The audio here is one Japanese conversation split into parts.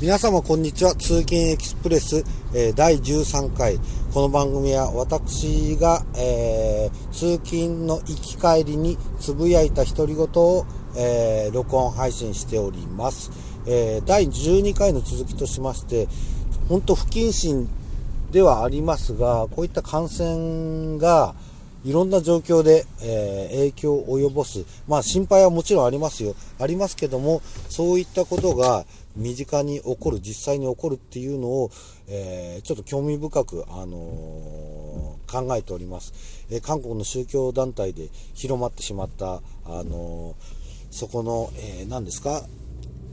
皆様こんにちは。通勤エキスプレス、えー、第13回。この番組は私が、えー、通勤の行き帰りにつぶやいた独り言を、えー、録音配信しております。え第12回の続きとしまして、本当不謹慎ではありますが、こういった感染が、いろんな状況で、えー、影響を及ぼす。まあ心配はもちろんありますよ。ありますけども、そういったことが身近に起こる、実際に起こるっていうのを、えー、ちょっと興味深く、あのー、考えております。えー、韓国の宗教団体で広まってしまった、あのそこの、え何ですか、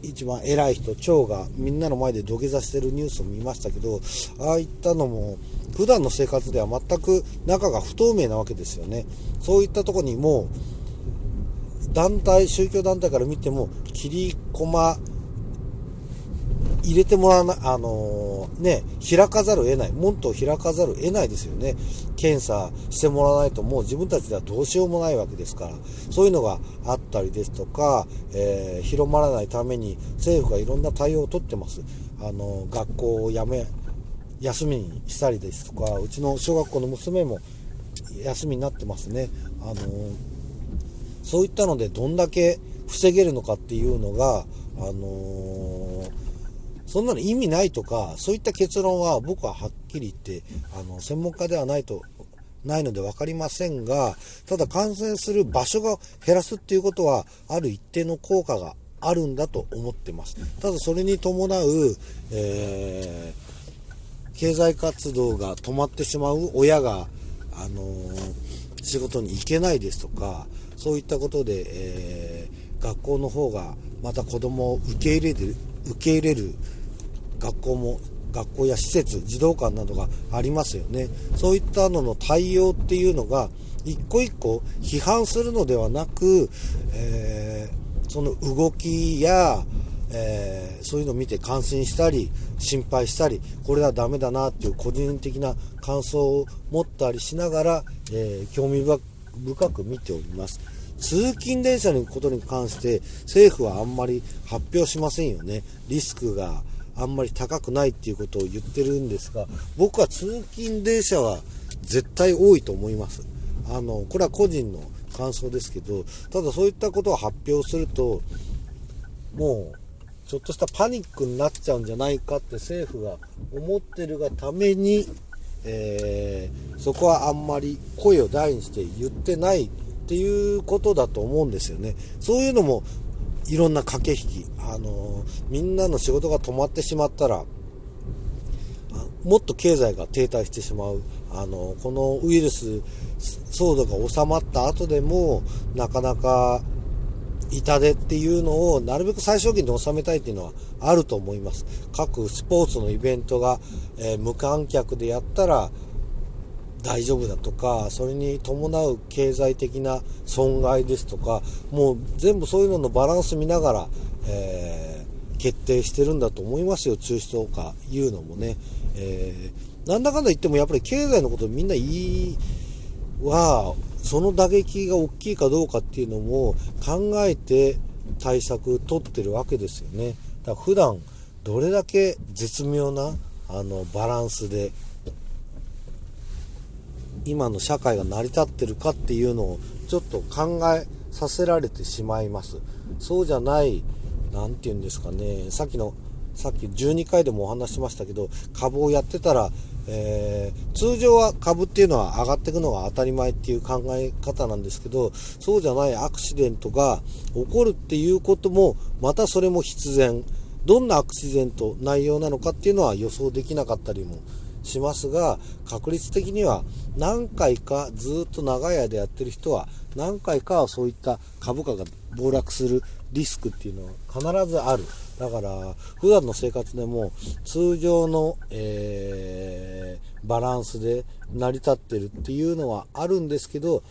一番偉い人、長がみんなの前で土下座してるニュースを見ましたけど、ああいったのも、普段の生活では全く中が不透明なわけですよね。そういったとこにも、団体、宗教団体から見ても、切り駒入れてもらわない、あのー、ね、開かざるを得ない、門と開かざるを得ないですよね。検査してもらわないともう自分たちではどうしようもないわけですから、そういうのがあったりですとか、えー、広まらないために政府がいろんな対応をとってます。あのー、学校をやめ、休みにしたりですとか、うちの小学校の娘も休みになってますね。あのそういったのでどんだけ防げるのかっていうのが、あのーそんなの意味ないとか、そういった結論は僕ははっきり言って、あの、専門家ではないと、ないので分かりませんが、ただ感染する場所が減らすっていうことは、ある一定の効果があるんだと思ってます。ただそれに伴う、えー、経済活動が止まってしまう親が、あのー、仕事に行けないですとか、そういったことで、えー、学校の方がまた子供を受け入れる、受け入れる学校も学校や施設児童館などがありますよね。そういったのの対応っていうのが一個一個批判するのではなく、えー、その動きや、えー、そういうのを見て感心したり心配したりこれはダメだなっていう個人的な感想を持ったりしながら、えー、興味深く見ております。通勤電車のことに関して政府はあんまり発表しませんよねリスクがあんまり高くないっていうことを言ってるんですが、僕は通勤電車は絶対多いと思います。あの、これは個人の感想ですけど、ただそういったことを発表すると、もう、ちょっとしたパニックになっちゃうんじゃないかって政府が思ってるがために、えー、そこはあんまり声を大にして言ってないっていうことだと思うんですよね。そういうのもいろんな駆け引き、あのみんなの仕事が止まってしまったら、もっと経済が停滞してしまう。あのこのウイルス騒動が収まった後でも、なかなか痛手っていうのをなるべく最小限で収めたいっていうのはあると思います。各スポーツのイベントが、えー、無観客でやったら、大丈夫だとか、それに伴う経済的な損害ですとか、もう全部そういうののバランス見ながら、えー、決定してるんだと思いますよ、中止とかいうのもね。えー、なんだかんだ言ってもやっぱり経済のことみんな言いは、その打撃が大きいかどうかっていうのも考えて対策取ってるわけですよね。だから普段どれだけ絶妙なあのバランスで今の社会が成り立ってるかっていうのをちょっと考えさせられてしまいます。そうじゃない、何て言うんですかね、さっきの、さっき12回でもお話しましたけど、株をやってたら、えー、通常は株っていうのは上がっていくのが当たり前っていう考え方なんですけど、そうじゃないアクシデントが起こるっていうことも、またそれも必然。どんなアクシデント、内容なのかっていうのは予想できなかったりもしますが、確率的には何回かずっと長い間やってる人は何回かはそういった株価が暴落するリスクっていうのは必ずある。だから普段の生活でも通常の、えー、バランスで成り立ってるっていうのはあるんですけど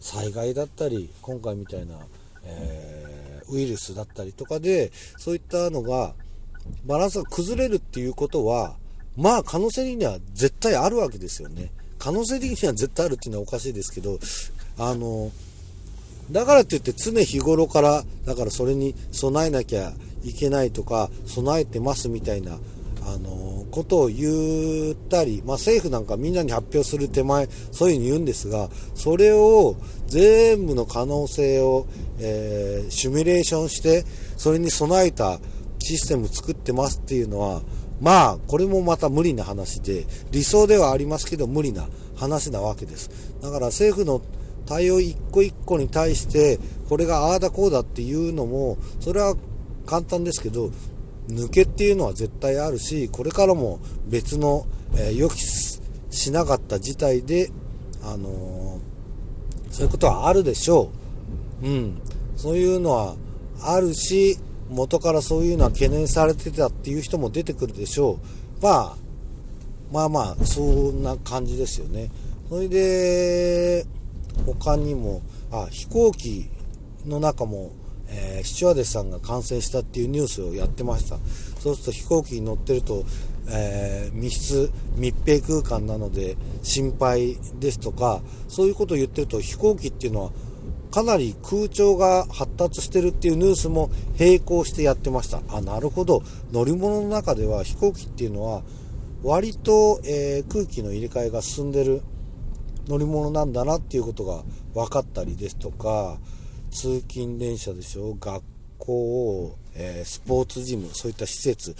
災害だったり今回みたいな、えー、ウイルスだったりとかでそういったのがバランスが崩れるっていうことはまあ可能性的には絶対あるわけですよね。可能性的には絶対あるっていうのはおかしいですけど、あの、だからといって常日頃から、だからそれに備えなきゃいけないとか備えてますみたいなあのことを言ったり、まあ、政府なんかみんなに発表する手前そういうふうに言うんですがそれを全部の可能性を、えー、シミュレーションしてそれに備えたシステム作ってますっていうのはまあこれもまた無理な話で理想ではありますけど無理な話なわけです。だから政府の対応一個一個に対してこれがああだこうだっていうのもそれは簡単ですけど抜けっていうのは絶対あるしこれからも別の、えー、予期しなかった事態で、あのー、そういうことはあるでしょう、うん、そういうのはあるし元からそういうのは懸念されてたっていう人も出てくるでしょう、まあ、まあまあそんな感じですよね。それで他にもあ飛行機の中もえー、スチュワーデスさんが感染したっていうニュースをやってました。そうすると飛行機に乗ってると、えー、密室密閉空間なので心配ですとかそういうことを言ってると飛行機っていうのはかなり空調が発達してるっていうニュースも並行してやってましたあなるほど乗り物の中では飛行機っていうのは割と、えー、空気の入れ替えが進んでる乗り物なんだなっていうことが分かったりですとか通勤電車でしょ学校、えー、スポーツジム、そういった施設。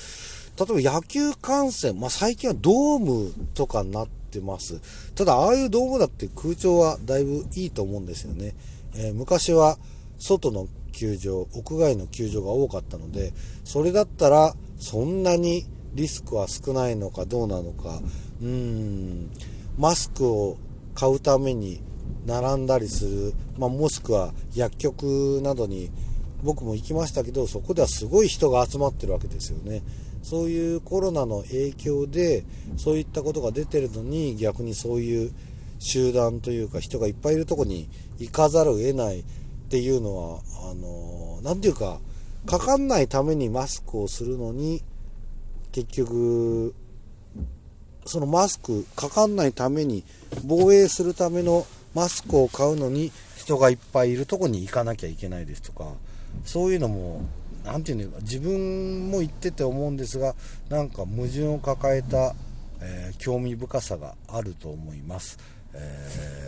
例えば野球観戦、まあ、最近はドームとかになってます。ただ、ああいうドームだって空調はだいぶいいと思うんですよね。えー、昔は外の球場、屋外の球場が多かったので、それだったらそんなにリスクは少ないのかどうなのか、うん、マスクを買うために並んだりする、まあ、もしくは薬局などに僕も行きましたけどそこではすごい人が集まってるわけですよね。そういうコロナの影響でそういったことが出てるのに逆にそういう集団というか人がいっぱいいるとこに行かざるを得ないっていうのはあの何て言うかかかんないためにマスクをするのに結局そのマスクかかんないために防衛するためのマスクを買うのに人がいっぱいいるとこに行かなきゃいけないですとかそういうのも何て言うんだか自分も言ってて思うんですがなんか矛盾を抱えた、えー、興味深さがあると思います。えー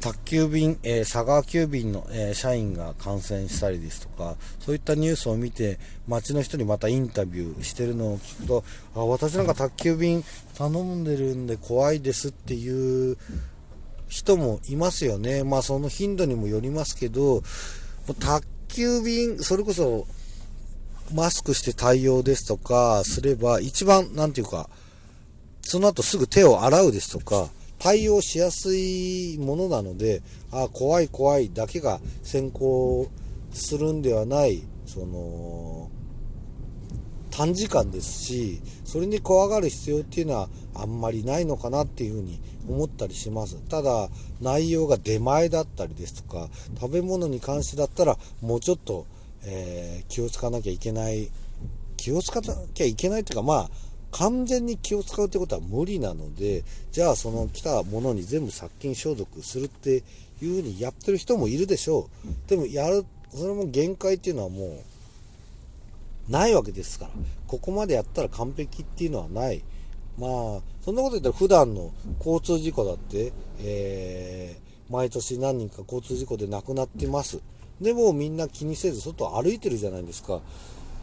宅急便、えー、佐川急便の、えー、社員が感染したりですとか、そういったニュースを見て、街の人にまたインタビューしてるのを聞くと、あ、私なんか宅急便頼んでるんで怖いですっていう人もいますよね。まあその頻度にもよりますけど、宅急便、それこそ、マスクして対応ですとかすれば、一番、なんていうか、その後すぐ手を洗うですとか、対応しやすいものなので、あ怖い怖いだけが先行するんではない、その、短時間ですし、それに怖がる必要っていうのはあんまりないのかなっていうふうに思ったりします。ただ、内容が出前だったりですとか、食べ物に関してだったらもうちょっと、えー、気をつかなきゃいけない、気をつかなきゃいけないというか、まあ、完全に気を使うってことは無理なので、じゃあその来たものに全部殺菌消毒するっていう風にやってる人もいるでしょう。でもやる、それも限界っていうのはもう、ないわけですから。ここまでやったら完璧っていうのはない。まあ、そんなこと言ったら普段の交通事故だって、えー、毎年何人か交通事故で亡くなってます。でもみんな気にせず外歩いてるじゃないですか。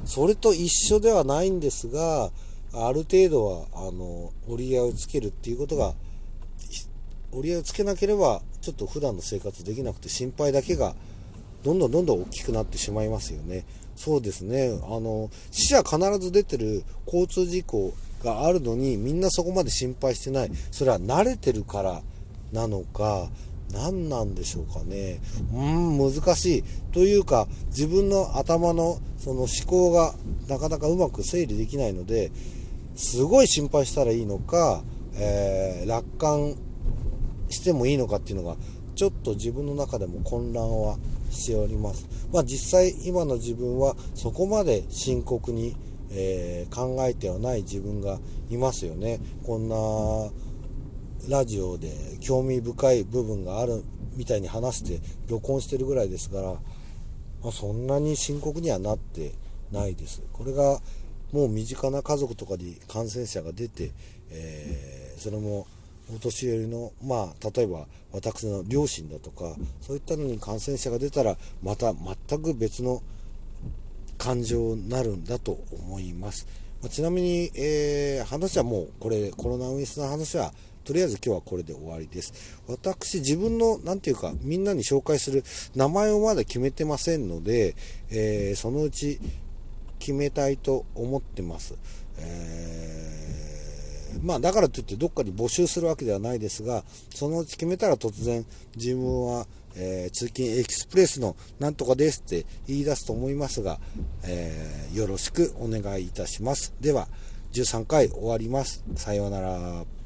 それと一緒ではないんですが、ある程度はあの折り合いをつけるっていうことが折り合いをつけなければちょっと普段の生活できなくて心配だけがどんどんどんどん大きくなってしまいますよね。そうですね。あの、死者必ず出てる交通事故があるのにみんなそこまで心配してない。それは慣れてるからなのか、何なんでしょうかね。うん、難しい。というか、自分の頭のその思考がなかなかうまく整理できないので、すごい心配したらいいのか、えー、楽観してもいいのかっていうのが、ちょっと自分の中でも混乱はしております。まあ実際今の自分はそこまで深刻に、えー、考えてはない自分がいますよね。こんなラジオで興味深い部分があるみたいに話して録音してるぐらいですから、まあ、そんなに深刻にはなってないです。これがもう身近な家族とかに感染者が出て、えー、それもお年寄りの、まあ、例えば私の両親だとか、そういったのに感染者が出たら、また全く別の感情になるんだと思います。まあ、ちなみに、えー、話はもう、これ、コロナウイルスの話は、とりあえず今日はこれで終わりです。私、自分の、なんていうか、みんなに紹介する名前をまだ決めてませんので、えー、そのうち決めたいと思ってます。えー、まあ、だからといってどっかに募集するわけではないですが、そのうち決めたら突然、自分は、えー、通勤エキスプレスのなんとかですって言い出すと思いますが、えー、よろしくお願いいたします。では、13回終わります。さようなら。